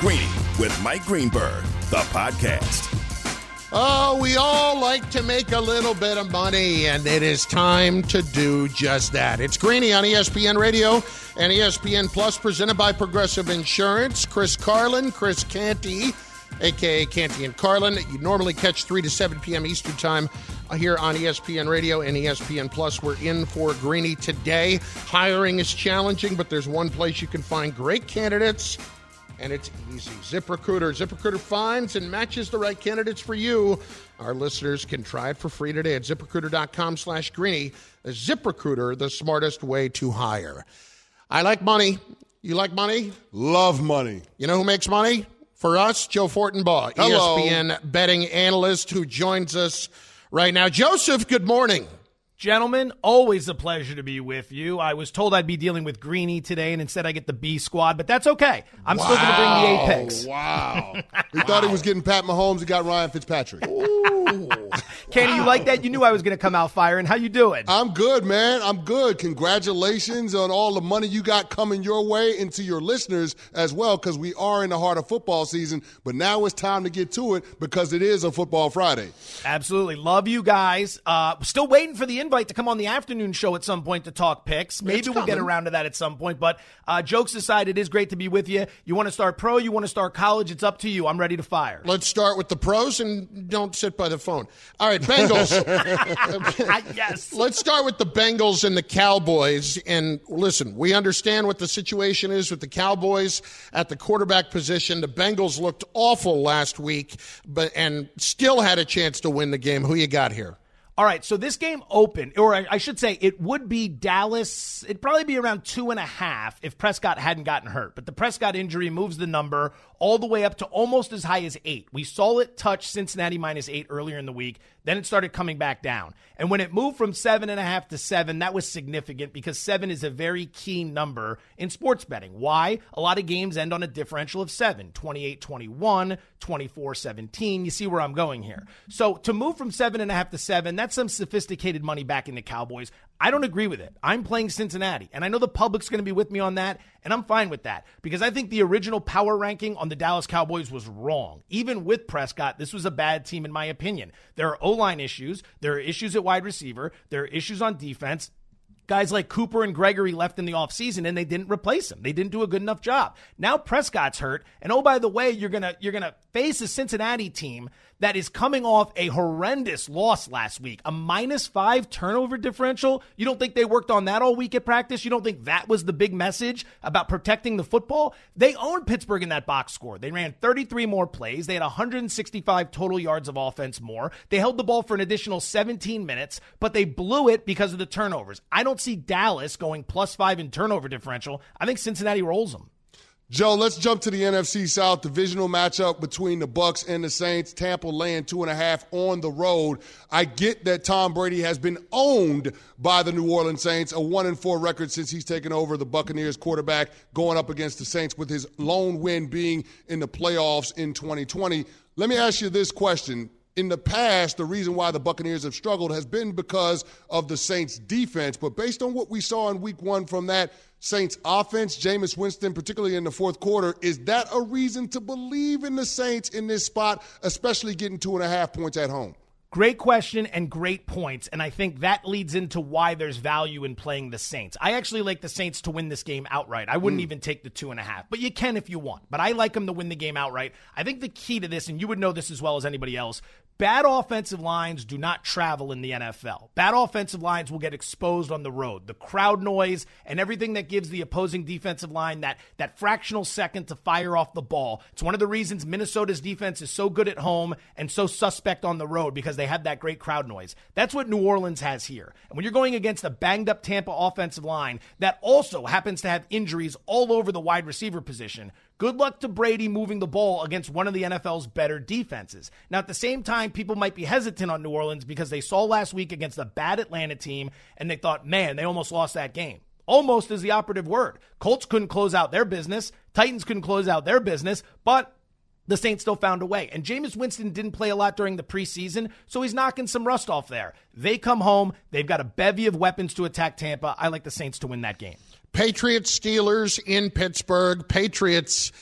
Greeny with Mike Greenberg, the podcast. Oh, we all like to make a little bit of money, and it is time to do just that. It's Greeny on ESPN Radio and ESPN Plus, presented by Progressive Insurance. Chris Carlin, Chris Canty, aka Canty and Carlin. You normally catch 3 to 7 p.m. Eastern Time here on ESPN Radio and ESPN Plus. We're in for Greeny today. Hiring is challenging, but there's one place you can find great candidates and it's easy. ZipRecruiter. ZipRecruiter finds and matches the right candidates for you. Our listeners can try it for free today at ziprecruiter.com slash greeny. ZipRecruiter, the smartest way to hire. I like money. You like money? Love money. You know who makes money? For us, Joe Fortenbaugh, Hello. ESPN betting analyst who joins us right now. Joseph, good morning. Gentlemen, always a pleasure to be with you. I was told I'd be dealing with Greeny today, and instead I get the B squad, but that's okay. I'm still going to bring the A picks. Wow. he thought he was getting Pat Mahomes. He got Ryan Fitzpatrick. Canty, you like that? You knew I was going to come out firing. How you doing? I'm good, man. I'm good. Congratulations on all the money you got coming your way and to your listeners as well, because we are in the heart of football season. But now it's time to get to it because it is a football Friday. Absolutely. Love you guys. Uh, still waiting for the invite to come on the afternoon show at some point to talk picks. Maybe It's we'll get around to that at some point. But uh, jokes aside, it is great to be with you. You want to start pro, you want to start college, it's up to you. I'm ready to fire. Let's start with the pros and don't sit by the phone. All right, Bengals. yes. Let's start with the Bengals and the Cowboys. And listen, we understand what the situation is with the Cowboys at the quarterback position. The Bengals looked awful last week, but and still had a chance to win the game. Who you got here? All right, so this game opened, or I I should say, it would be Dallas. It'd probably be around two and a half if Prescott hadn't gotten hurt. But the Prescott injury moves the number all the way up to almost as high as eight. We saw it touch Cincinnati minus eight earlier in the week. Then it started coming back down. And when it moved from seven and a half to seven, that was significant because seven is a very key number in sports betting. Why? A lot of games end on a differential of seven 28 21, 24 17. You see where I'm going here. So to move from seven and a half to seven, that's some sophisticated money back in the Cowboys. I don't agree with it. I'm playing Cincinnati, and I know the public's going to be with me on that, and I'm fine with that because I think the original power ranking on the Dallas Cowboys was wrong. Even with Prescott, this was a bad team, in my opinion. There are O line issues, there are issues at wide receiver, there are issues on defense. Guys like Cooper and Gregory left in the offseason and they didn't replace him. They didn't do a good enough job. Now Prescott's hurt. And oh, by the way, you're gonna you're gonna face a Cincinnati team that is coming off a horrendous loss last week. A minus five turnover differential. You don't think they worked on that all week at practice? You don't think that was the big message about protecting the football? They owned Pittsburgh in that box score. They ran 33 more plays. They had 165 total yards of offense more. They held the ball for an additional 17 minutes, but they blew it because of the turnovers. I don't see Dallas going plus five in turnover differential. I think Cincinnati rolls them. Joe, let's jump to the NFC South divisional matchup between the Bucs and the Saints. Tampa laying two and a half on the road. I get that Tom Brady has been owned by the New Orleans Saints, a one and four record since he's taken over the Buccaneers quarterback, going up against the Saints with his lone win being in the playoffs in 2020. Let me ask you this question. In the past, the reason why the Buccaneers have struggled has been because of the Saints' defense. But based on what we saw in week one from that Saints offense, Jameis Winston, particularly in the fourth quarter, is that a reason to believe in the Saints in this spot, especially getting two and a half points at home? Great question and great points. And I think that leads into why there's value in playing the Saints. I actually like the Saints to win this game outright. I wouldn't mm. even take the two and a half, but you can if you want. But I like them to win the game outright. I think the key to this, and you would know this as well as anybody else, bad offensive lines do not travel in the NFL. Bad offensive lines will get exposed on the road. The crowd noise and everything that gives the opposing defensive line that, that fractional second to fire off the ball. It's one of the reasons Minnesota's defense is so good at home and so suspect on the road because they have that great crowd noise. That's what New Orleans has here. And when you're going against a banged up Tampa offensive line that also happens to have injuries all over the wide receiver position, Good luck to Brady moving the ball against one of the NFL's better defenses. Now, at the same time, people might be hesitant on New Orleans because they saw last week against a bad Atlanta team and they thought, man, they almost lost that game. Almost is the operative word. Colts couldn't close out their business, Titans couldn't close out their business, but the Saints still found a way. And Jameis Winston didn't play a lot during the preseason, so he's knocking some rust off there. They come home, they've got a bevy of weapons to attack Tampa. I like the Saints to win that game. Patriots Steelers in Pittsburgh. Patriots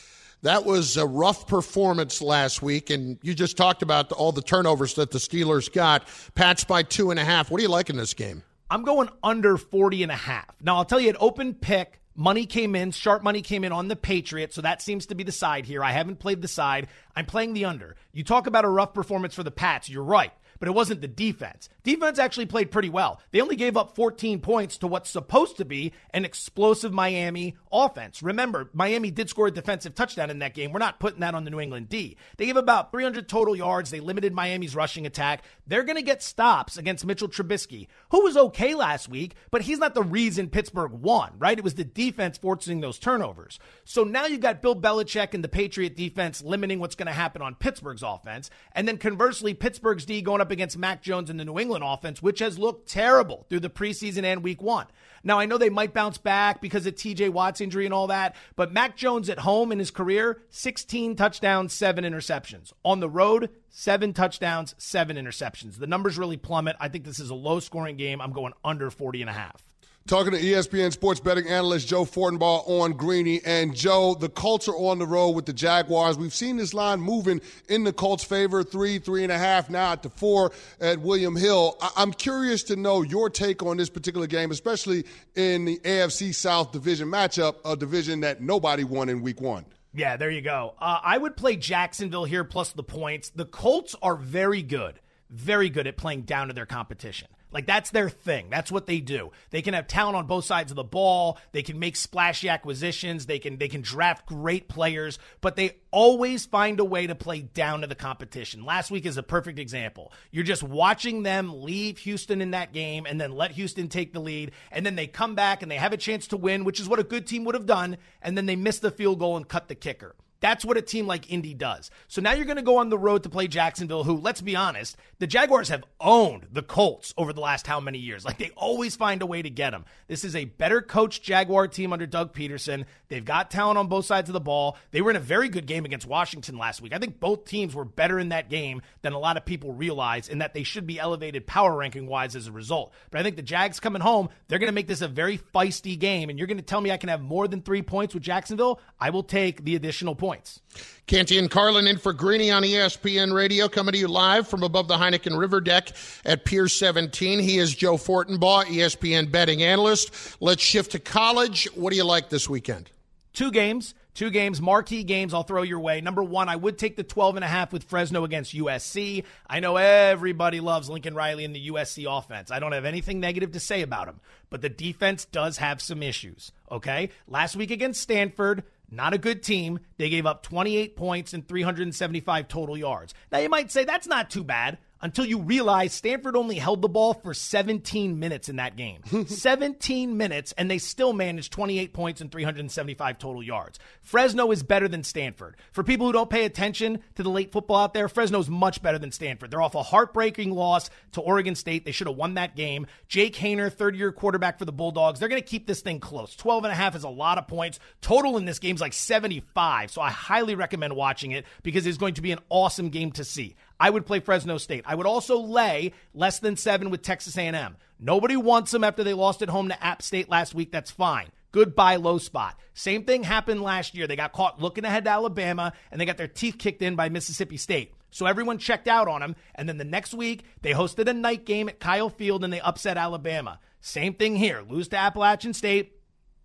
That was a rough performance last week, and you just talked about all the turnovers that the Steelers got. Pats by two and a half. What do you like in this game? I'm going under 40 and a half. Now, I'll tell you, an open pick, money came in, sharp money came in on the Patriots, so that seems to be the side here. I haven't played the side. I'm playing the under. You talk about a rough performance for the Pats. You're right but it wasn't the defense. Defense actually played pretty well. They only gave up 14 points to what's supposed to be an explosive Miami offense. Remember, Miami did score a defensive touchdown in that game. We're not putting that on the New England D. They gave about 300 total yards. They limited Miami's rushing attack. They're going to get stops against Mitchell Trubisky, who was okay last week, but he's not the reason Pittsburgh won, right? It was the defense forcing those turnovers. So now you've got Bill Belichick and the Patriot defense limiting what's going to happen on Pittsburgh's offense. And then conversely, Pittsburgh's D going up against Mac Jones and the New England offense, which has looked terrible through the preseason and week one. Now, I know they might bounce back because of TJ Watt's injury and all that, but Mac Jones at home in his career, 16 touchdowns, seven interceptions. On the road, seven touchdowns, seven interceptions. The numbers really plummet. I think this is a low scoring game. I'm going under 40 and a half. Talking to ESPN sports betting analyst Joe Fortenbaugh on Greeny. And Joe, the Colts are on the road with the Jaguars. We've seen this line moving in the Colts' favor, three, three and a half, now at the four at William Hill. I- am curious to know your take on this particular game, especially in the AFC South division matchup, a division that nobody won in week one. Yeah, there you go. Uh, I would play Jacksonville here plus the points. The Colts are very good, very good at playing down to their competition. Like that's their thing. That's what they do. They can have talent on both sides of the ball. They can make splashy acquisitions. They can they can draft great players, but they always find a way to play down to the competition. Last week is a perfect example. You're just watching them leave Houston in that game and then let Houston take the lead, and then they come back and they have a chance to win, which is what a good team would have done, and then they miss the field goal and cut the kicker. That's what a team like Indy does. So now you're going to go on the road to play Jacksonville, who, let's be honest, the Jaguars have owned the Colts over the last how many years? Like they always find a way to get them. This is a better coached Jaguar team under Doug Pederson. They've got talent on both sides of the ball. They were in a very good game against Washington last week. I think both teams were better in that game than a lot of people realize, and that they should be elevated power ranking wise as a result. But I think the Jags coming home, they're going to make this a very feisty game, and you're going to tell me I can have more than three points with Jacksonville? I will take the additional points points. Canty and Carlin in for Greeny on ESPN Radio, coming to you live from above the Heineken River deck at Pier 17. He is Joe Fortenbaugh, ESPN betting analyst. Let's shift to college. What do you like this weekend? Two games. Two games, marquee games I'll throw your way. Number one, I would take the 12 and a half with Fresno against USC. I know everybody loves Lincoln Riley in the USC offense. I don't have anything negative to say about him, but the defense does have some issues. Okay. Last week against Stanford, not a good team. They gave up 28 points and 375 total yards. Now, you might say that's not too bad until you realize Stanford only held the ball for 17 minutes in that game. 17 minutes, and they still managed 28 points and 375 total yards. Fresno is better than Stanford. For people who don't pay attention to the late football out there, Fresno's much better than Stanford. They're off a heartbreaking loss to Oregon State. They should have won that game. Jake Haener, third year quarterback for the Bulldogs, they're going to keep this thing close. 12 and a half is a lot of points. Total in this game is like 75. So I highly recommend watching it because it's going to be an awesome game to see. I would play Fresno State. I would also lay less than seven with Texas A&M. Nobody wants them after they lost at home to App State last week. That's fine. Goodbye, low spot. Same thing happened last year. They got caught looking ahead to Alabama and they got their teeth kicked in by Mississippi State. So everyone checked out on them. And then the next week, they hosted a night game at Kyle Field and they upset Alabama. Same thing here. Lose to Appalachian State.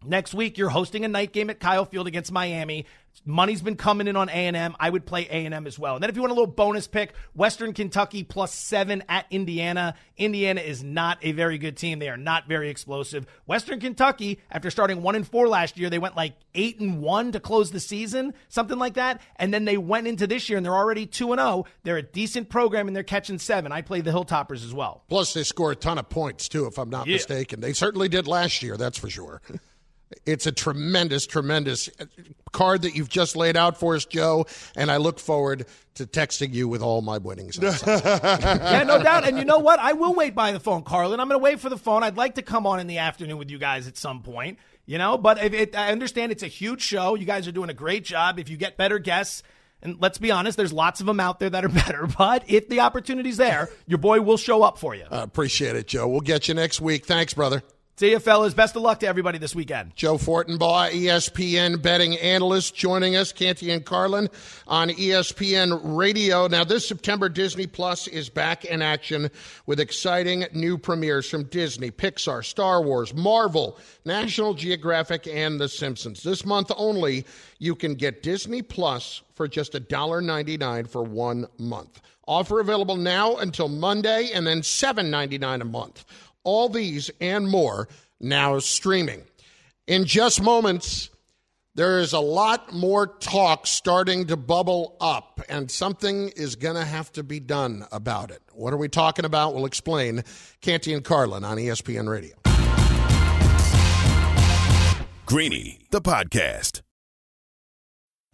Next week, you're hosting a night game at Kyle Field against Miami. Money's been coming in on A&M. I would play A&M as well. And then if you want a little bonus pick, Western Kentucky plus seven at Indiana. Indiana is not a very good team. They are not very explosive. Western Kentucky, after starting one and four last year, they went like eight and one to close the season, something like that. And then they went into this year and they're already two and zero. Oh. They're a decent program and they're catching seven. I play the Hilltoppers as well. Plus, they score a ton of points too, if I'm not yeah. mistaken. They certainly did last year. That's for sure. It's a tremendous, tremendous card that you've just laid out for us, Joe, and I look forward to texting you with all my winnings. yeah, no doubt. And you know what? I will wait by the phone, Carlin. I'm going to wait for the phone. I'd like to come on in the afternoon with you guys at some point, you know, but it, I understand it's a huge show. You guys are doing a great job. If you get better guests, and let's be honest, there's lots of them out there that are better. But if the opportunity's there, your boy will show up for you. I appreciate it, Joe. We'll get you next week. Thanks, brother. See you, fellas. Best of luck to everybody this weekend. Joe Fortenbaugh, ESPN betting analyst, joining us. Canty and Carlin on ESPN Radio. Now, this September, Disney Plus is back in action with exciting new premieres from Disney, Pixar, Star Wars, Marvel, National Geographic, and The Simpsons. This month only, you can get Disney Plus for just $1.99 for one month. Offer available now until Monday and then $7.99 a month. All these and more now streaming. In just moments, there is a lot more talk starting to bubble up, and something is going to have to be done about it. What are we talking about? We'll explain. Canty and Carlin on ESPN Radio. Greeny, the podcast.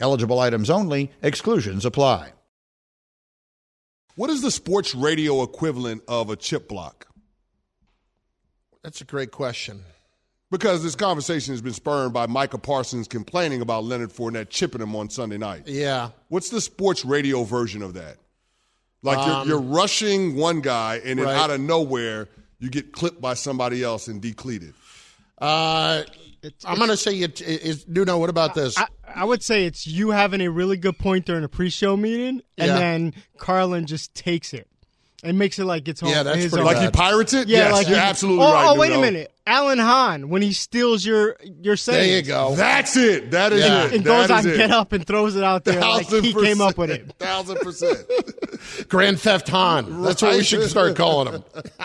Eligible items only, exclusions apply. What is the sports radio equivalent of a chip block? That's a great question. Because this conversation has been spurred by Micah Parsons complaining about Leonard Fournette chipping him on Sunday night. Yeah. What's the sports radio version of that? Like Um, you're, you're rushing one guy, and then Right. out of nowhere, you get clipped by somebody else and decleated. Uh, I'm going to say it is. Nuno, what about this? I, I would say it's you having a really good point during a pre-show meeting, and Yeah. then Carlin just takes it and makes it like it's home. Yeah, that's his pretty own. Like he pirates it? Yeah, yes, like you're he- absolutely oh, right. Oh, wait a minute, Alan Hahn when he steals your your there you go. That's it. That is Yeah. it. And That goes is on it. Get Up and throws it out there like Thousand he came up with percent. it. Thousand percent. Grand Theft Hahn. That's what we should start calling him.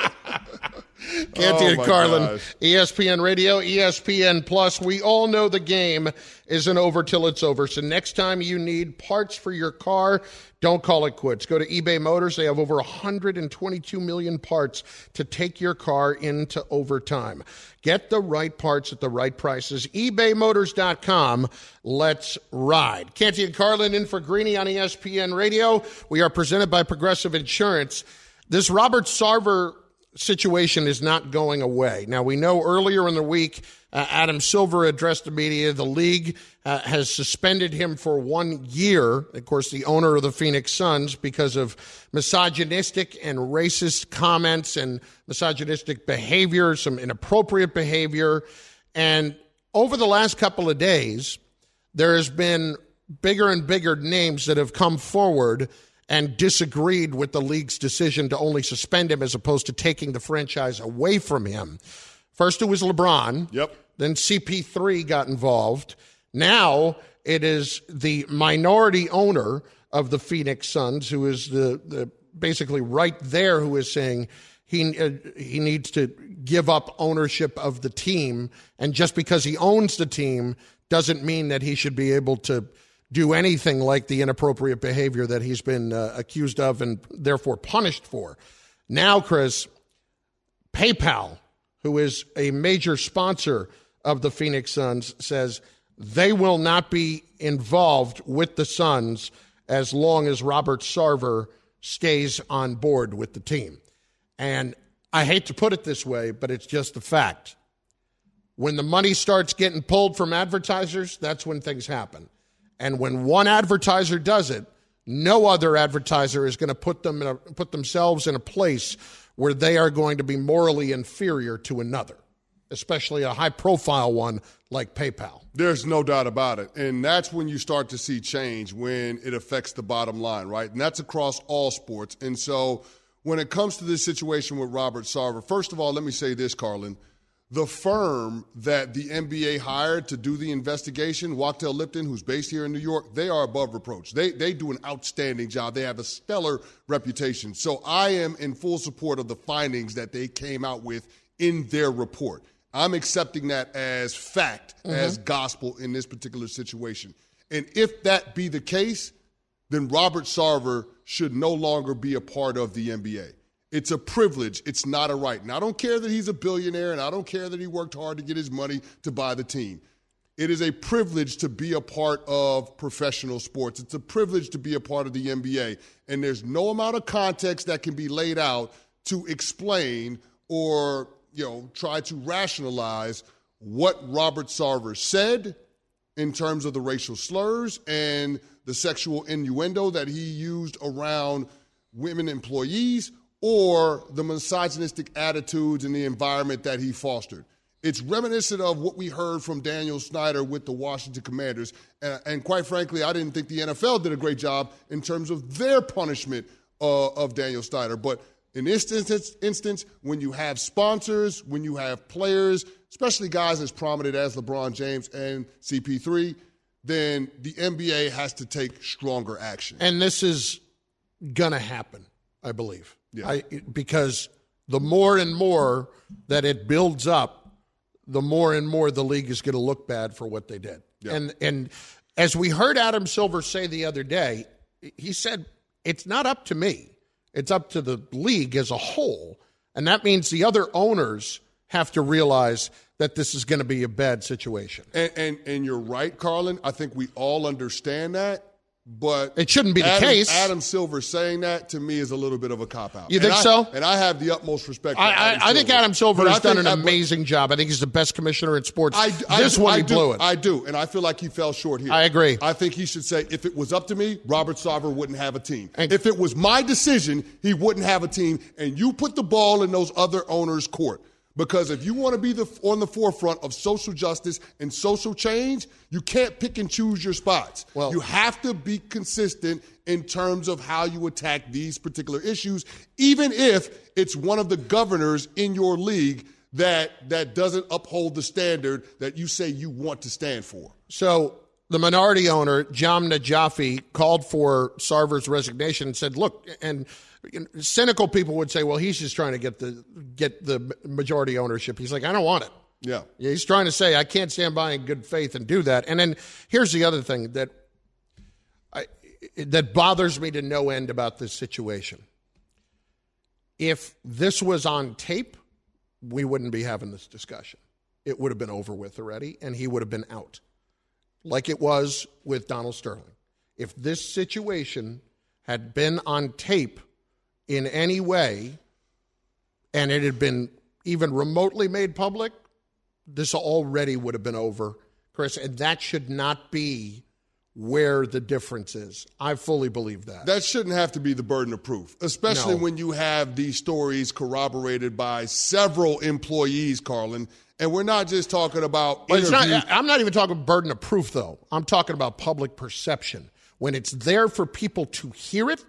Canty Oh, and Carlin, gosh. ESPN Radio, ESPN Plus. We all know the game isn't over till it's over. So next time you need parts for your car, don't call it quits. Go to eBay Motors. They have over 122 million parts to take your car into overtime. Get the right parts at the right prices. ebaymotors.com. Let's ride. Canty and Carlin in for Greeny on ESPN Radio. We are presented by Progressive Insurance. This Robert Sarver situation is not going away. Now, we know earlier in the week, uh, Adam Silver addressed the media. The league uh, has suspended him for one year, of course, the owner of the Phoenix Suns, because of misogynistic and racist comments and misogynistic behavior, some inappropriate behavior. And over the last couple of days, there has been bigger and bigger names that have come forward and disagreed with the league's decision to only suspend him as opposed to taking the franchise away from him. First, it was LeBron. Yep. Then CP3 got involved. Now it is the minority owner of the Phoenix Suns, who is the, the basically right there who is saying he uh, he needs to give up ownership of the team, and just because he owns the team doesn't mean that he should be able to do anything like the inappropriate behavior that he's been uh, accused of and therefore punished for. Now, Chris, PayPal, who is a major sponsor of the Phoenix Suns, says they will not be involved with the Suns as long as Robert Sarver stays on board with the team. And I hate to put it this way, but it's just a fact. When the money starts getting pulled from advertisers, that's when things happen. And when one advertiser does it, no other advertiser is going to put them a, put themselves in a place where they are going to be morally inferior to another, especially a high profile one like PayPal. There's no doubt about it. And that's when you start to see change when it affects the bottom line, right? And that's across all sports. And so when it comes to this situation with Robert Sarver, first of all, let me say this, Carlin. The firm that the NBA hired to do the investigation, Wachtell Lipton, who's based here in New York, they are above reproach. They, they do an outstanding job. They have a stellar reputation. So I am in full support of the findings that they came out with in their report. I'm accepting that as fact, mm-hmm. as gospel in this particular situation. And if that be the case, then Robert Sarver should no longer be a part of the NBA. It's a privilege. It's not a right. And I don't care that he's a billionaire and I don't care that he worked hard to get his money to buy the team. It is a privilege to be a part of professional sports. It's a privilege to be a part of the NBA. And there's no amount of context that can be laid out to explain or, you know, try to rationalize what Robert Sarver said in terms of the racial slurs and the sexual innuendo that he used around women employees or the misogynistic attitudes and the environment that he fostered. It's reminiscent of what we heard from Daniel Snyder with the Washington Commanders. And, and quite frankly, I didn't think the NFL did a great job in terms of their punishment uh, of Daniel Snyder. But in this instance, instance, when you have sponsors, when you have players, especially guys as prominent as LeBron James and CP3, then the NBA has to take stronger action. And this is going to happen, I believe. Yeah. I, because the more and more that it builds up, the more and more the league is going to look bad for what they did. Yeah. And and as we heard Adam Silver say the other day, he said it's not up to me. It's up to the league as a whole. And that means the other owners have to realize that this is going to be a bad situation. And, and, and you're right, Carlin. I think we all understand that. But it shouldn't be the Adam, case. Adam Silver saying that to me is a little bit of a cop out. You think and I, so? And I have the utmost respect. I, I, I think Adam Silver but has done an amazing job. I think he's the best commissioner in sports. I, this one he do, blew it. I do, and I feel like he fell short here. I agree. I think he should say, if it was up to me, Robert Sarver wouldn't have a team. And if it was my decision, he wouldn't have a team. And you put the ball in those other owners' court. Because if you want to be the, on the forefront of social justice and social change, you can't pick and choose your spots. Well, you have to be consistent in terms of how you attack these particular issues, even if it's one of the governors in your league that that doesn't uphold the standard that you say you want to stand for. So the minority owner, Jahm Najafi, called for Sarver's resignation and said, look, and cynical people would say, well, he's just trying to get the get the majority ownership. He's like, I don't want it. Yeah. yeah. He's trying to say, I can't stand by in good faith and do that. And then here's the other thing that I, that bothers me to no end about this situation. If this was on tape, we wouldn't be having this discussion. It would have been over with already, and he would have been out, like it was with Donald Sterling. If this situation had been on tape, in any way and it had been even remotely made public, this already would have been over, Chris. And that should not be where the difference is. I fully believe that. That shouldn't have to be the burden of proof, especially no. when you have these stories corroborated by several employees, Carlin. And we're not just talking about. Not, I'm not even talking burden of proof, though. I'm talking about public perception. When it's there for people to hear it,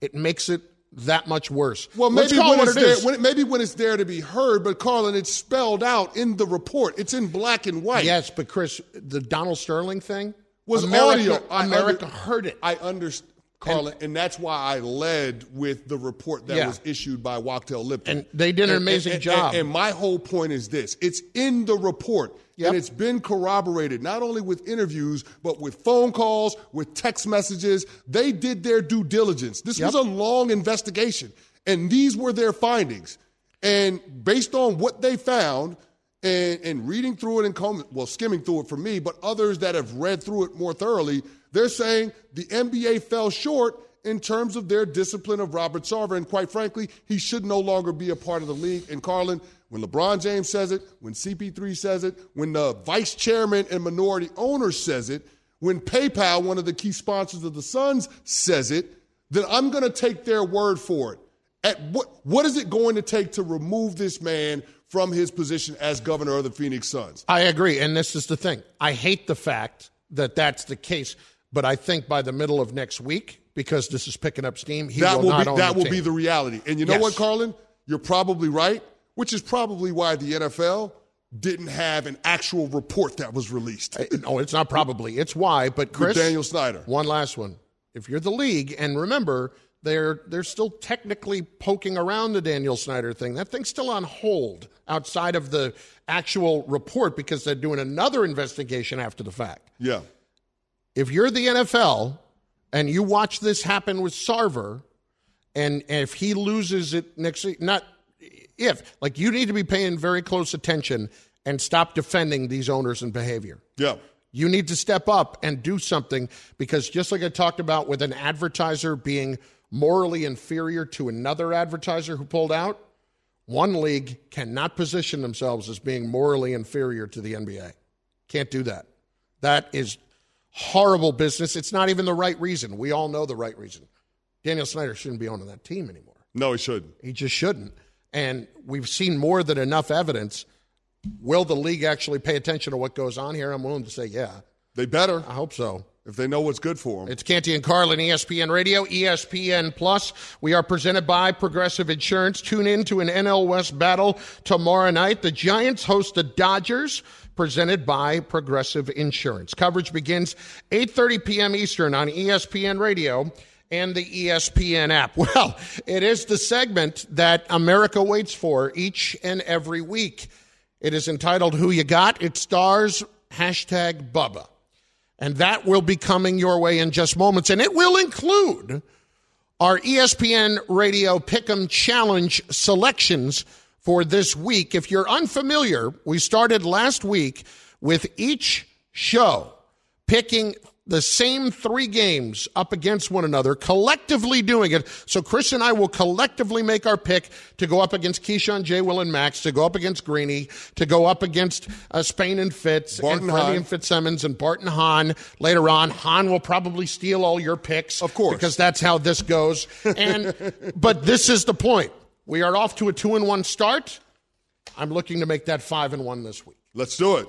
it makes it that much worse. Well, maybe when it's there, when, maybe when it's there to be heard, but Carlin, it's spelled out in the report. It's in black and white. Yes, but Chris, the Donald Sterling thing was America, audio. America under, heard it. I understand. Carlin, and, and, that's why I led with the report that yeah. was issued by Wachtell Lipton. And they did an and, amazing and, job. And, my whole point is this it's in the report. Yep. And it's been corroborated not only with interviews, but with phone calls, with text messages. They did their due diligence. This yep. was a long investigation, and these were their findings. And based on what they found, and, and reading through it and combing, well, skimming through it for me, but others that have read through it more thoroughly, they're saying the NBA fell short in terms of their discipline of Robert Sarver. And quite frankly, he should no longer be a part of the league. And Carlin, when LeBron James says it, when CP3 says it, when the vice chairman and minority owner says it, when PayPal, one of the key sponsors of the Suns, says it, then I'm going to take their word for it. At what, what is it going to take to remove this man from his position as governor of the Phoenix Suns? I agree. And this is the thing I hate the fact that that's the case. But I think by the middle of next week, because this is picking up steam, he that will, will, be that the will team. be the reality. And you know yes. what, Carlin? You're probably right, which is probably why the NFL didn't have an actual report that was released. no, it's not probably. It's why. But Chris, With Daniel Snyder. One last one. If you're the league, and remember, they're they're still technically poking around the Daniel Snyder thing. That thing's still on hold outside of the actual report because they're doing another investigation after the fact. Yeah. If you're the NFL and you watch this happen with Sarver, and, and if he loses it next week, not if, like you need to be paying very close attention and stop defending these owners and behavior. Yeah. You need to step up and do something because just like I talked about with an advertiser being morally inferior to another advertiser who pulled out, one league cannot position themselves as being morally inferior to the NBA. Can't do that. That is horrible business. It's not even the right reason. We all know the right reason. Daniel Snyder shouldn't be owning that team anymore. No, he shouldn't. He just shouldn't. And we've seen more than enough evidence. Will the league actually pay attention to what goes on here? I'm willing to say, yeah. They better. I hope so. If they know what's good for them. It's Canty and Carlin, ESPN Radio, ESPN Plus. We are presented by Progressive Insurance. Tune in to an NL West battle tomorrow night. The Giants host the Dodgers presented by Progressive Insurance. Coverage begins 8:30 p.m. Eastern on ESPN Radio and the ESPN app. Well, it is the segment that America waits for each and every week. It is entitled Who You Got. It stars hashtag Bubba. And that will be coming your way in just moments. And it will include our ESPN Radio Pick'em Challenge selections for this week. If you're unfamiliar, we started last week with each show picking the same three games up against one another, collectively doing it. So Chris and I will collectively make our pick to go up against Keyshawn, J. Will, and Max, to go up against Greeny, to go up against uh, Spain and Fitz, Barton and Freddie Hahn. and Fitzsimmons, and Barton Hahn. Later on, Hahn will probably steal all your picks, Of course. because that's how this goes. And but this is the point. We are off to a two and one start. I'm looking to make that five and one this week. Let's do it.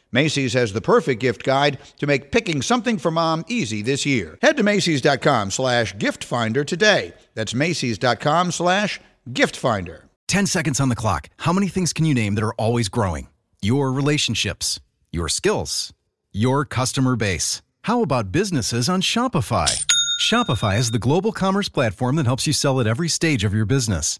Macy's has the perfect gift guide to make picking something for mom easy this year. Head to Macy's.com slash gift finder today. That's Macy's.com slash gift finder. 10 seconds on the clock. How many things can you name that are always growing? Your relationships, your skills, your customer base. How about businesses on Shopify? Shopify is the global commerce platform that helps you sell at every stage of your business.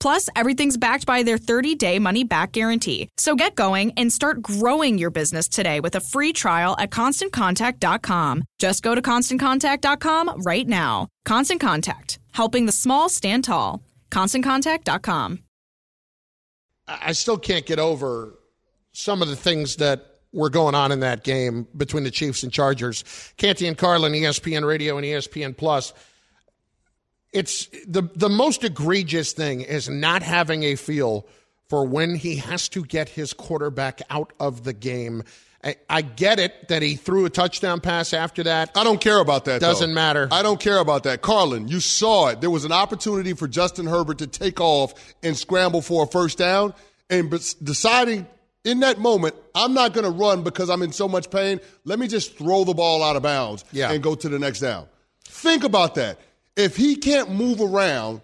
Plus, everything's backed by their 30 day money back guarantee. So get going and start growing your business today with a free trial at constantcontact.com. Just go to constantcontact.com right now. Constant Contact, helping the small stand tall. ConstantContact.com. I still can't get over some of the things that were going on in that game between the Chiefs and Chargers. Canty and Carlin, ESPN Radio and ESPN Plus it's the the most egregious thing is not having a feel for when he has to get his quarterback out of the game. I, I get it that he threw a touchdown pass after that. I don't care about that. Doesn't though. matter. I don't care about that. Carlin, you saw it. There was an opportunity for Justin Herbert to take off and scramble for a first down, and deciding in that moment, I'm not going to run because I'm in so much pain. Let me just throw the ball out of bounds yeah. and go to the next down. Think about that. If he can't move around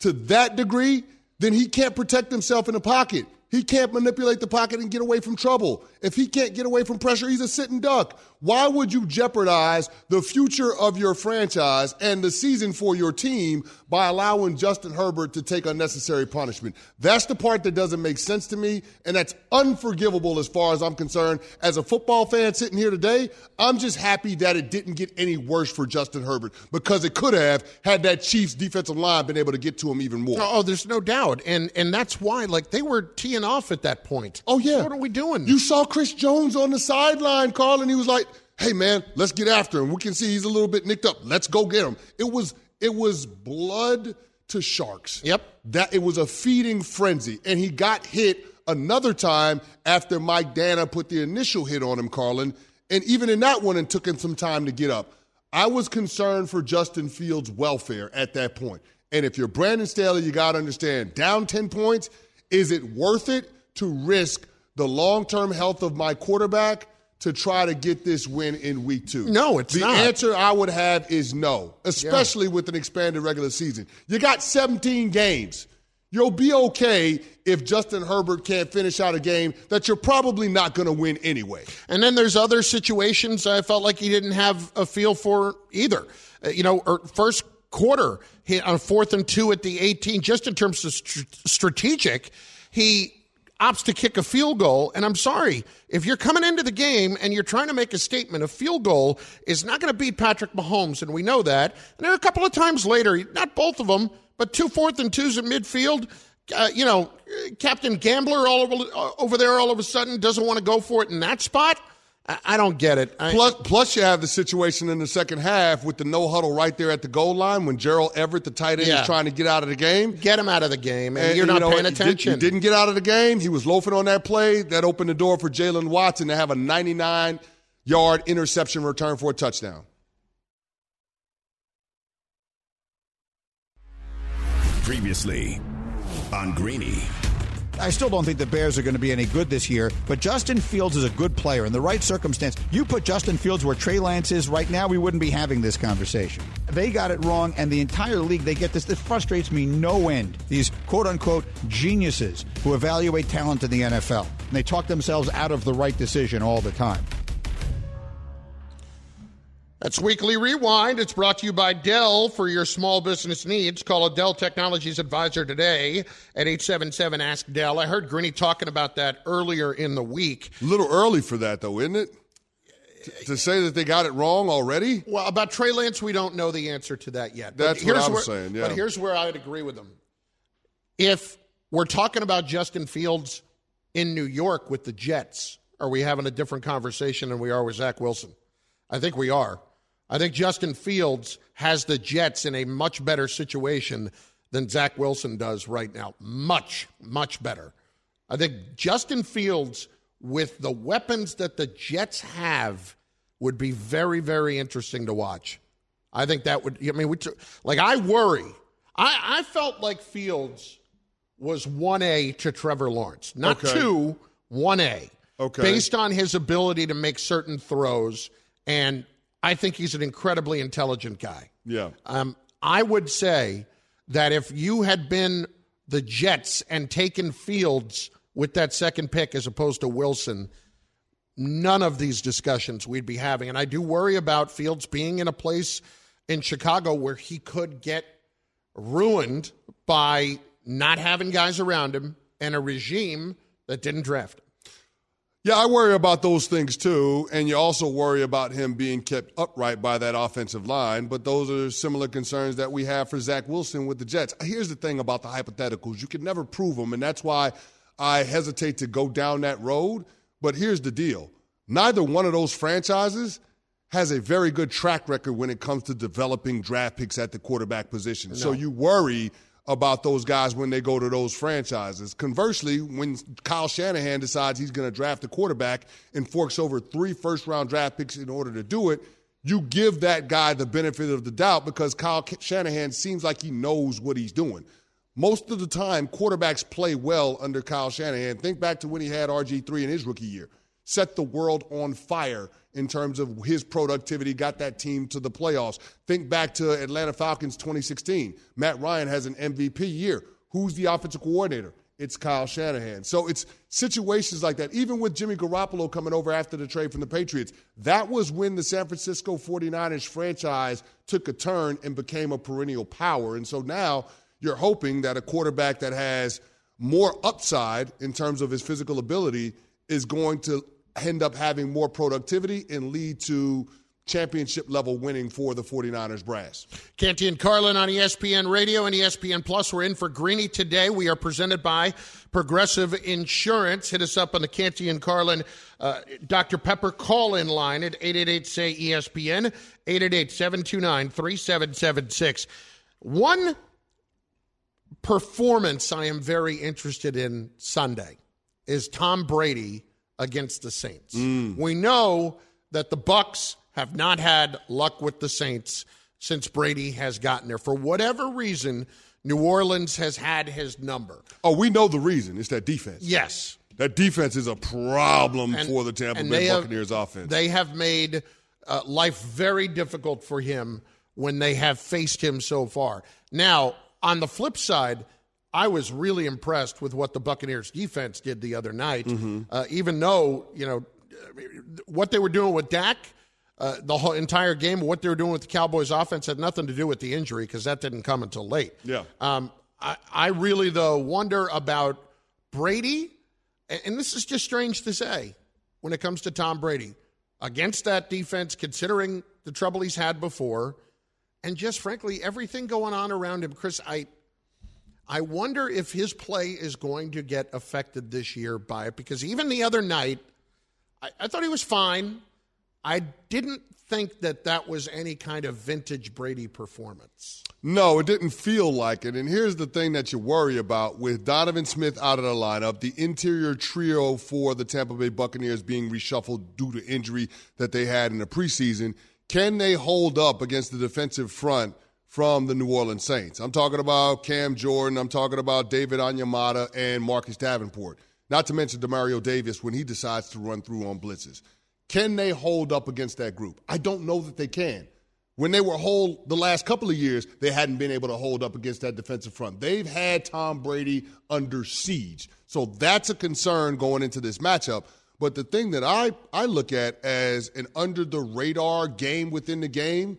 to that degree, then he can't protect himself in the pocket. He can't manipulate the pocket and get away from trouble. If he can't get away from pressure, he's a sitting duck. Why would you jeopardize the future of your franchise and the season for your team by allowing Justin Herbert to take unnecessary punishment? That's the part that doesn't make sense to me, and that's unforgivable as far as I'm concerned. As a football fan sitting here today, I'm just happy that it didn't get any worse for Justin Herbert because it could have had that Chiefs defensive line been able to get to him even more. Oh, there's no doubt. And and that's why like they were teeing off at that point. Oh yeah. What are we doing? You saw Chris Jones on the sideline, Carl, and he was like, "Hey man, let's get after him. We can see he's a little bit nicked up. Let's go get him." It was it was blood to sharks. Yep. That it was a feeding frenzy, and he got hit another time after Mike Danna put the initial hit on him, Carlin, and even in that one, it took him some time to get up. I was concerned for Justin Fields' welfare at that point. And if you're Brandon Staley, you got to understand down 10 points, is it worth it to risk the long term health of my quarterback to try to get this win in week two? No, it's the not. The answer I would have is no, especially yeah. with an expanded regular season. You got 17 games. You'll be okay if Justin Herbert can't finish out a game that you're probably not going to win anyway. And then there's other situations I felt like he didn't have a feel for either. Uh, you know, or first quarter hit on fourth and two at the 18, just in terms of st- strategic, he opts to kick a field goal. And I'm sorry, if you're coming into the game and you're trying to make a statement, a field goal is not going to beat Patrick Mahomes, and we know that. And there are a couple of times later, not both of them, but two fourth and twos at midfield. Uh, you know, Captain Gambler all over, uh, over there all of a sudden doesn't want to go for it in that spot. I don't get it. I, plus, plus, you have the situation in the second half with the no huddle right there at the goal line when Gerald Everett, the tight end, yeah. is trying to get out of the game. Get him out of the game, and, and you're not you know, paying attention. Did, he didn't get out of the game. He was loafing on that play. That opened the door for Jaylen Watson to have a 99 yard interception return for a touchdown. Previously on Greeny. I still don't think the Bears are going to be any good this year, but Justin Fields is a good player. In the right circumstance, you put Justin Fields where Trey Lance is right now, we wouldn't be having this conversation. They got it wrong, and the entire league, they get this. This frustrates me no end. These quote unquote geniuses who evaluate talent in the NFL. And they talk themselves out of the right decision all the time. That's Weekly Rewind. It's brought to you by Dell for your small business needs. Call a Dell Technologies advisor today at 877 Ask Dell. I heard Greeny talking about that earlier in the week. A little early for that, though, isn't it? To, to say that they got it wrong already? Well, about Trey Lance, we don't know the answer to that yet. That's what I'm where, saying, yeah. But here's where I would agree with them. If we're talking about Justin Fields in New York with the Jets, are we having a different conversation than we are with Zach Wilson? I think we are. I think Justin Fields has the Jets in a much better situation than Zach Wilson does right now. Much, much better. I think Justin Fields, with the weapons that the Jets have, would be very, very interesting to watch. I think that would, I mean, we, like, I worry. I, I felt like Fields was 1A to Trevor Lawrence, not Okay. 2, 1A. Okay. Based on his ability to make certain throws. And I think he's an incredibly intelligent guy. Yeah. Um, I would say that if you had been the Jets and taken Fields with that second pick as opposed to Wilson, none of these discussions we'd be having. And I do worry about Fields being in a place in Chicago where he could get ruined by not having guys around him and a regime that didn't draft him. Yeah, I worry about those things too. And you also worry about him being kept upright by that offensive line. But those are similar concerns that we have for Zach Wilson with the Jets. Here's the thing about the hypotheticals you can never prove them. And that's why I hesitate to go down that road. But here's the deal neither one of those franchises has a very good track record when it comes to developing draft picks at the quarterback position. So you worry about those guys when they go to those franchises. Conversely, when Kyle Shanahan decides he's going to draft a quarterback and forks over three first round draft picks in order to do it, you give that guy the benefit of the doubt because Kyle Shanahan seems like he knows what he's doing. Most of the time, quarterbacks play well under Kyle Shanahan. Think back to when he had RG3 in his rookie year. Set the world on fire in terms of his productivity, got that team to the playoffs. Think back to Atlanta Falcons 2016. Matt Ryan has an MVP year. Who's the offensive coordinator? It's Kyle Shanahan. So it's situations like that. Even with Jimmy Garoppolo coming over after the trade from the Patriots, that was when the San Francisco 49ers franchise took a turn and became a perennial power. And so now you're hoping that a quarterback that has more upside in terms of his physical ability is going to end up having more productivity and lead to championship level winning for the 49ers brass. Canty and Carlin on ESPN Radio and ESPN Plus. We're in for Greeny today. We are presented by Progressive Insurance. Hit us up on the Canty and Carlin uh, Dr. Pepper call in line at 888 say ESPN, 888 729 3776. One performance I am very interested in Sunday is Tom Brady against the Saints. We know that the Bucs have not had luck with the Saints since Brady has gotten there. For whatever reason, New Orleans has had his number. Oh, we know the reason. It's that defense. Yes. That defense is a problem And- for the Tampa Bay they have- Buccaneers offense. They have made uh, life very difficult for him when they have faced him so far. Now, on the flip side, I was really impressed with what the Buccaneers defense did the other night. Mm-hmm. Uh, even though, you know, what they were doing with Dak, uh, the whole entire game, what they were doing with the Cowboys offense had nothing to do with the injury because that didn't come until late. Yeah. Um, I, I really, though, wonder about Brady, and, and this is just strange to say when it comes to Tom Brady against that defense, considering the trouble he's had before, and just frankly everything going on around him. Chris, I, I wonder if his play is going to get affected this year by it because even the other night, I, I thought he was fine. I didn't think that that was any kind of vintage Brady performance. No, it didn't feel like it. And here's the thing that you worry about with Donovan Smith out of the lineup, the interior trio for the Tampa Bay Buccaneers being reshuffled due to injury that they had in the preseason. Can they hold up against the defensive front from the New Orleans Saints? I'm talking about Cam Jordan. I'm talking about David Onyemata and Marcus Davenport. Not to mention Demario Davis when he decides to run through on blitzes. Can they hold up against that group? I don't know that they can. When they were whole the last couple of years, they hadn't been able to hold up against that defensive front. They've had Tom Brady under siege. So that's a concern going into this matchup. But the thing that I, I look at as an under the radar game within the game,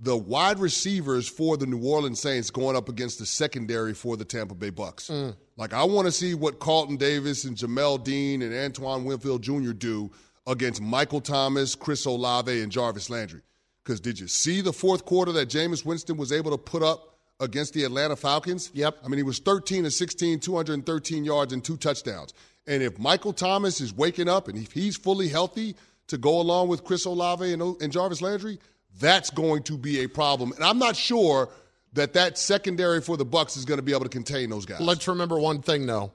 the wide receivers for the New Orleans Saints going up against the secondary for the Tampa Bay Bucs. Mm. Like I want to see what Carlton Davis and Jamel Dean and Antoine Winfield Jr. do against Michael Thomas, Chris Olave, and Jarvis Landry. Because did you see the fourth quarter that Jameis Winston was able to put up against the Atlanta Falcons? Yep. I mean, he was 13 of 16, 213 yards, and two touchdowns. And if Michael Thomas is waking up and if he's fully healthy to go along with Chris Olave and, and Jarvis Landry, that's going to be a problem. And I'm not sure that that secondary for the Bucs is going to be able to contain those guys. Let's remember one thing, though.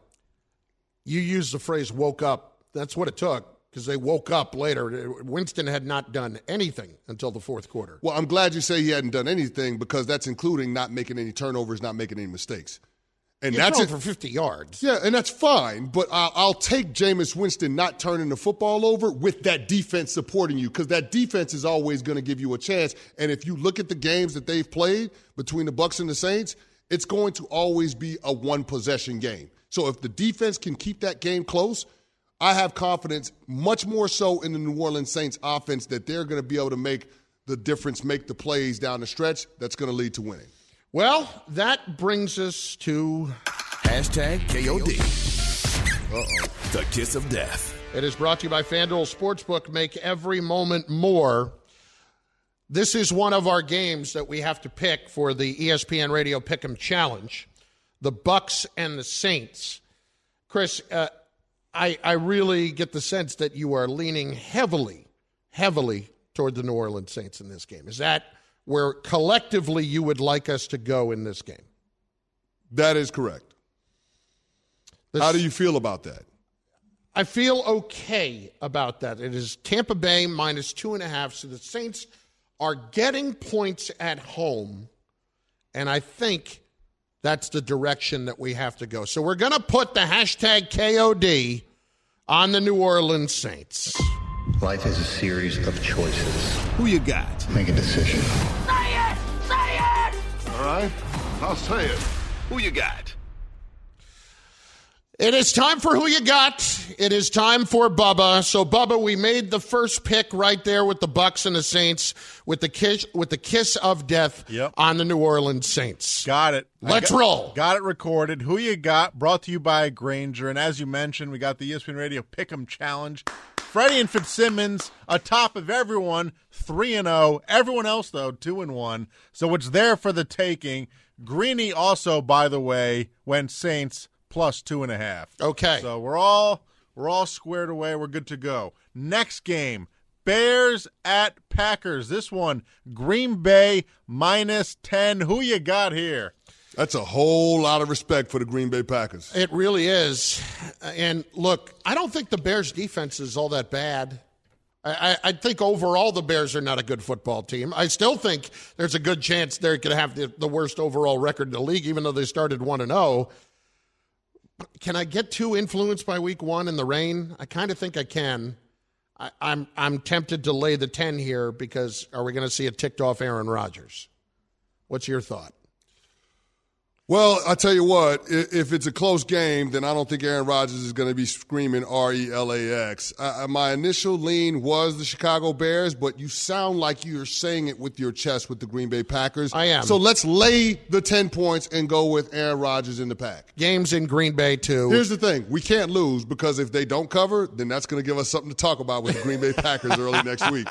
You used the phrase "woke up." That's what it took because they woke up later. Winston had not done anything until the fourth quarter. Well, I'm glad you say he hadn't done anything because that's including not making any turnovers, not making any mistakes. And that's it for 50 yards. Yeah, and that's fine. But I'll, I'll take Jameis Winston not turning the football over with that defense supporting you because that defense is always going to give you a chance. And if you look at the games that they've played between the Bucs and the Saints, it's going to always be a one possession game. So if the defense can keep that game close, I have confidence, much more so in the New Orleans Saints offense, that they're going to be able to make the difference, make the plays down the stretch that's going to lead to winning. Well, that brings us to hashtag KOD. Uh-oh. The kiss of death. It is brought to you by FanDuel Sportsbook. Make every moment more. This is one of our games that we have to pick for the ESPN Radio Pick'em Challenge. The Bucs and the Saints. Chris, uh, I, I really get the sense that you are leaning heavily, heavily toward the New Orleans Saints in this game. Is that – where collectively you would like us to go in this game. That is correct. This, How do you feel about that? I feel okay about that. It is Tampa Bay minus two and a half, so the Saints are getting points at home, and I think that's the direction that we have to go. So we're going to put the hashtag KOD on the New Orleans Saints. Life is a series of choices. Who you got? Make a decision. Say it! Say it! All right, I'll say it. Who you got? It is time for who you got. It is time for Bubba. So Bubba, we made the first pick right there with the Bucs and the Saints with the kiss with the kiss of death yep. on the New Orleans Saints. Got it. Let's got, roll. Got it recorded. Who you got? Brought to you by Grainger. And as you mentioned, we got the ESPN Radio Pick'em Challenge. Freddie and Fitzsimmons atop of everyone, three and zero. Oh. Everyone else though, two and one. So it's there for the taking. Greeny also, by the way, went Saints plus two and a half. Okay. So we're all we're all squared away. We're good to go. Next game. Bears at Packers. This one, Green Bay minus 10. Who you got here? That's a whole lot of respect for the Green Bay Packers. It really is. And look, I don't think the Bears' defense is all that bad. I, I, think overall the Bears are not a good football team. I still think there's a good chance they could have the, the worst overall record in the league, even though they started 1 and 0. Can I get too influenced by week one in the rain? I kind of think I can. I, I'm, I'm tempted to lay the 10 here because are we going to see a ticked off Aaron Rodgers? What's your thought? Well, I tell you what, if it's a close game, then I don't think Aaron Rodgers is going to be screaming R E L A X. My initial lean was the Chicago Bears, but you sound like you're saying it with your chest with the Green Bay Packers. I am. So let's lay the 10 points and go with Aaron Rodgers in the pack. Games in Green Bay, too. Here's the thing we can't lose because if they don't cover, then that's going to give us something to talk about with the Green Bay Packers early next week.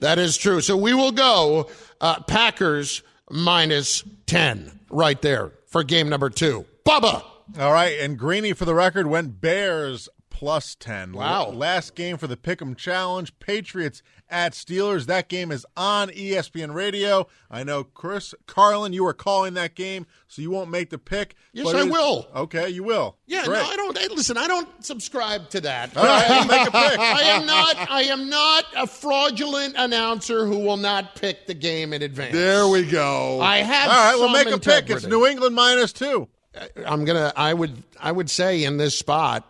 That is true. So we will go uh, Packers minus 10 right there for game number two. Bubba. All right, and Greeny for the record went Bears plus 10. Wow. Last game for the Pick'em Challenge. Patriots at Steelers. That game is on ESPN Radio. I know, Chris Carlin, you are calling that game, so you won't make the pick. Yes, I will. Okay, you will. Yeah, Great. no, I don't. Hey, listen, I don't subscribe to that. All right, I'll make a pick. I am not. I am not a fraudulent announcer who will not pick the game in advance. There we go. I have. All right, we'll make some a pick. It's. New England minus two. I'm gonna. I would. I would say in this spot,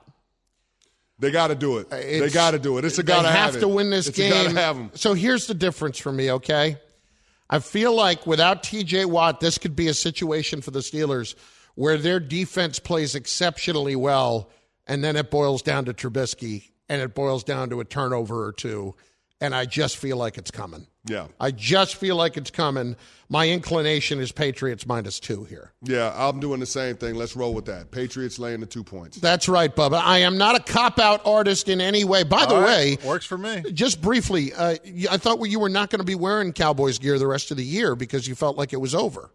They got to do it. They got to do it. It's a got to have have to win this it's game. Got to have them. So here's the difference for me. Okay, I feel like without T.J. Watt, this could be a situation for the Steelers where their defense plays exceptionally well, and then it boils down to Trubisky, and it boils down to a turnover or two, and I just feel like it's coming. Yeah. I just feel like it's coming. My inclination is Patriots minus two here. Yeah, I'm doing the same thing. Let's roll with that. Patriots laying the two points. That's right, Bubba. I am not a cop out artist in any way. By the All way, right, works for me. just briefly, uh, y- I thought you were not going to be wearing Cowboys gear the rest of the year because you felt like it was over.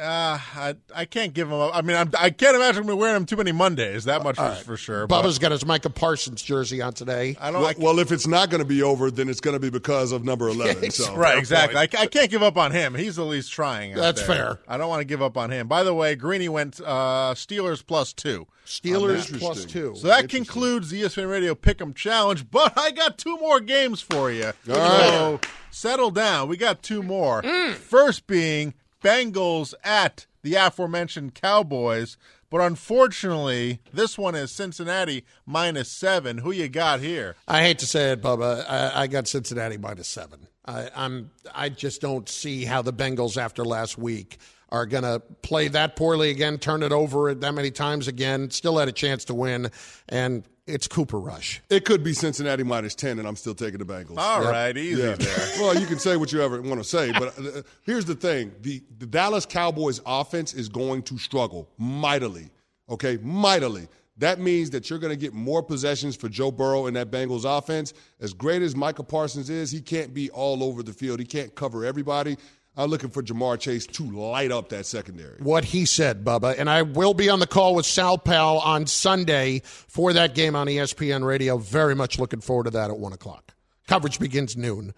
Uh, I I can't give him up. I mean, I'm, I can't imagine me wearing him too many Mondays. That much for, for sure. but Bubba's got his Micah Parsons jersey on today. I don't. Well, I well, if it's not going to be over, then it's going to be because of number 11. So. Right, exactly. I, I can't give up on him. He's at least trying. out That's there. fair. I don't want to give up on him. By the way, Greeny went uh, Steelers plus two. Steelers plus two. So that concludes the ESPN Radio Pick'em Challenge. But I got two more games for you. All so settle down. We got two more. Mm. First being Bengals at the aforementioned Cowboys. But unfortunately, this one is Cincinnati minus seven. Who you got here? I hate to say it, Bubba. I, I got Cincinnati minus seven. I, I'm. I just don't see how the Bengals after last week are going to play that poorly again, turn it over that many times again. Still had a chance to win, and it's Cooper Rush. It could be Cincinnati minus 10, and I'm still taking the Bengals. All right, easy Yeah. there. well, you can say what you ever want to say, but uh, here's the thing: the, the Dallas Cowboys offense is going to struggle mightily. Okay, mightily. That means that you're going to get more possessions for Joe Burrow in that Bengals offense. As great as Michael Parsons is, he can't be all over the field. He can't cover everybody. I'm looking for Ja'Marr Chase to light up that secondary. What he said, Bubba, and I will be on the call with Sal Pal on Sunday for that game on ESPN Radio. Very much looking forward to that at one o'clock. Coverage begins noon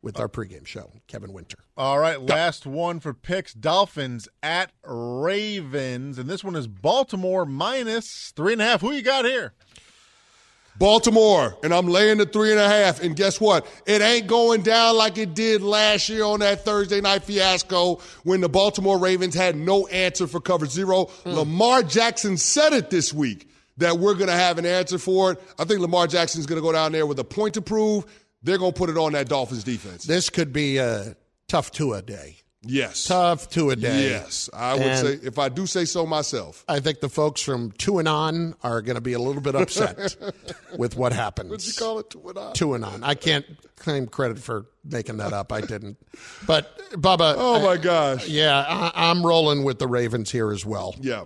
with our pregame show. Kevin Winter. All right, last one for picks. Dolphins at Ravens, and this one is Baltimore minus three and a half. Who you got here? Baltimore, and I'm laying the three and a half. And guess what? It ain't going down like it did last year on that Thursday night fiasco when the Baltimore Ravens had no answer for cover zero. Hmm. Lamar Jackson said it this week that we're going to have an answer for it. I think Lamar Jackson's going to go down there with a point to prove. They're going to put it on that Dolphins defense. This could be a tough Tua day. Yes. Tough to a day. Yes. I would And- say, if I do say so myself. I think the folks from Tuanon are going to be a little bit upset with what happens. What'd you call it? Tuanon? Two and On. I can't claim credit for making that up. I didn't. But Bubba. Oh, my I- gosh. Yeah, I, I'm rolling with the Ravens here as well. Yeah.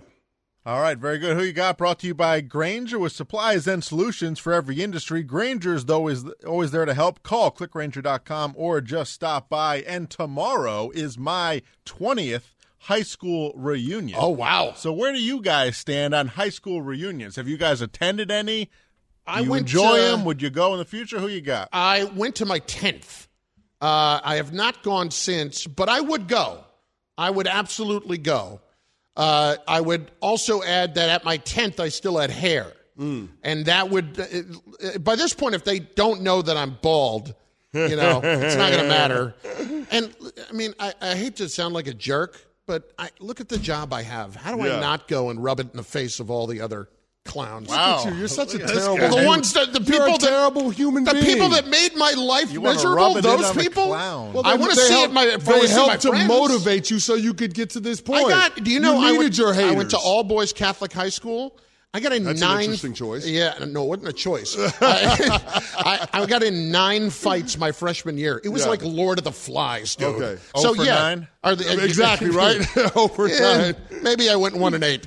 All right, very good. Who you got? Brought to you by Grainger with supplies and solutions for every industry. Grainger's though is always there to help. Call clickgrainger.com or just stop by. And tomorrow is my 20th high school reunion. Oh, wow. So where do you guys stand on high school reunions? Have you guys attended any? Do I you went enjoy to- them? Would you go in the future? Who you got? I went to my 10th. Uh, I have not gone since, but I would go. I would absolutely go. Uh, I would also add that at my 10th, I still had hair. And that would, uh, by this point, if they don't know that I'm bald, you know, it's not going to matter. And I mean, I, I hate to sound like a jerk, but I look at the job I have. How do Yeah. I not go and rub it in the face of all the other clowns? Wow. You're such a Look at terrible. the ones that the You're people a that terrible human the being. people that made my life You miserable, rub it those people. clown. Well, I want to see help- it. My if I wanna they my helped to friends. motivate you so you could get to this point. I got. Do you know? you I went, your. I went to all boys Catholic high school. I got in That's an nine. interesting choice. Yeah, no, it wasn't a choice. I, I, I got in nine fights my freshman year. It was Yeah. like Lord of the Flies, dude. Okay. So Oh for yeah, nine? Are the, Exactly, right? Oh Over Yeah, nine. maybe I went one and eight,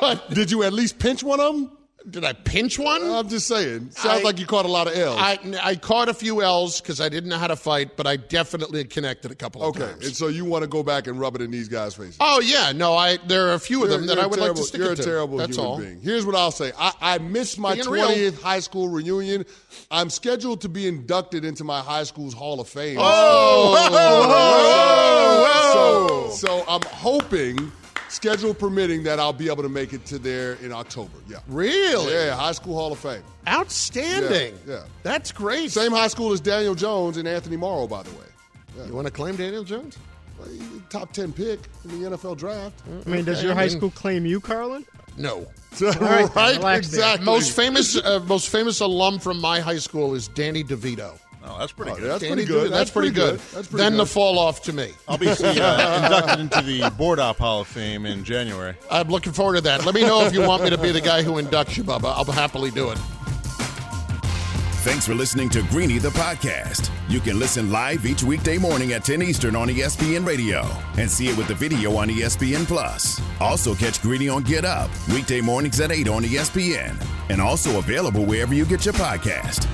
but Did you at least pinch one of them? Did I pinch one? I'm just saying. Sounds I- like you caught a lot of L's. I, I caught a few L's because I didn't know how to fight, but I definitely connected a couple of okay, times. and so you want to go back and rub it in these guys' faces. Oh yeah, no, I there are a few of them that You're I a would terrible, like to stick You're it to. a terrible That's human all. being. Here's what I'll say. I, I missed my Being real. 20th high school reunion. I'm scheduled to be inducted into my high school's Hall of Fame. Oh, So, oh! so oh! I'm hoping, schedule permitting, that I'll be able to make it to there in October. Yeah. Really? Yeah, High School Hall of Fame. Outstanding. Yeah, yeah. That's great. Same high school as Daniel Jones and Anthony Morrow, by the way. You want to claim Daniel Jones? Well, Top 10 pick in the NFL draft. I mean, does Okay, your high school claim you, Carlin? No. right, right? relax there. Exactly. Most famous, uh, most famous alum from my high school is Danny DeVito. Oh, that's pretty Oh, good. that's pretty good. DeVito, That's, pretty good. That's pretty then good. the fall off to me. I'll be uh, inducted into the Board Op Hall of Fame in January. I'm looking forward to that. Let me know if you want me to be the guy who inducts you, Bubba. I'll happily do it. Thanks for listening to Greeny the podcast. You can listen live each weekday morning at 10 Eastern on ESPN Radio and see it with the video on ESPN Plus. Also catch Greeny on Get Up weekday mornings at 8 on ESPN and also available wherever you get your podcast.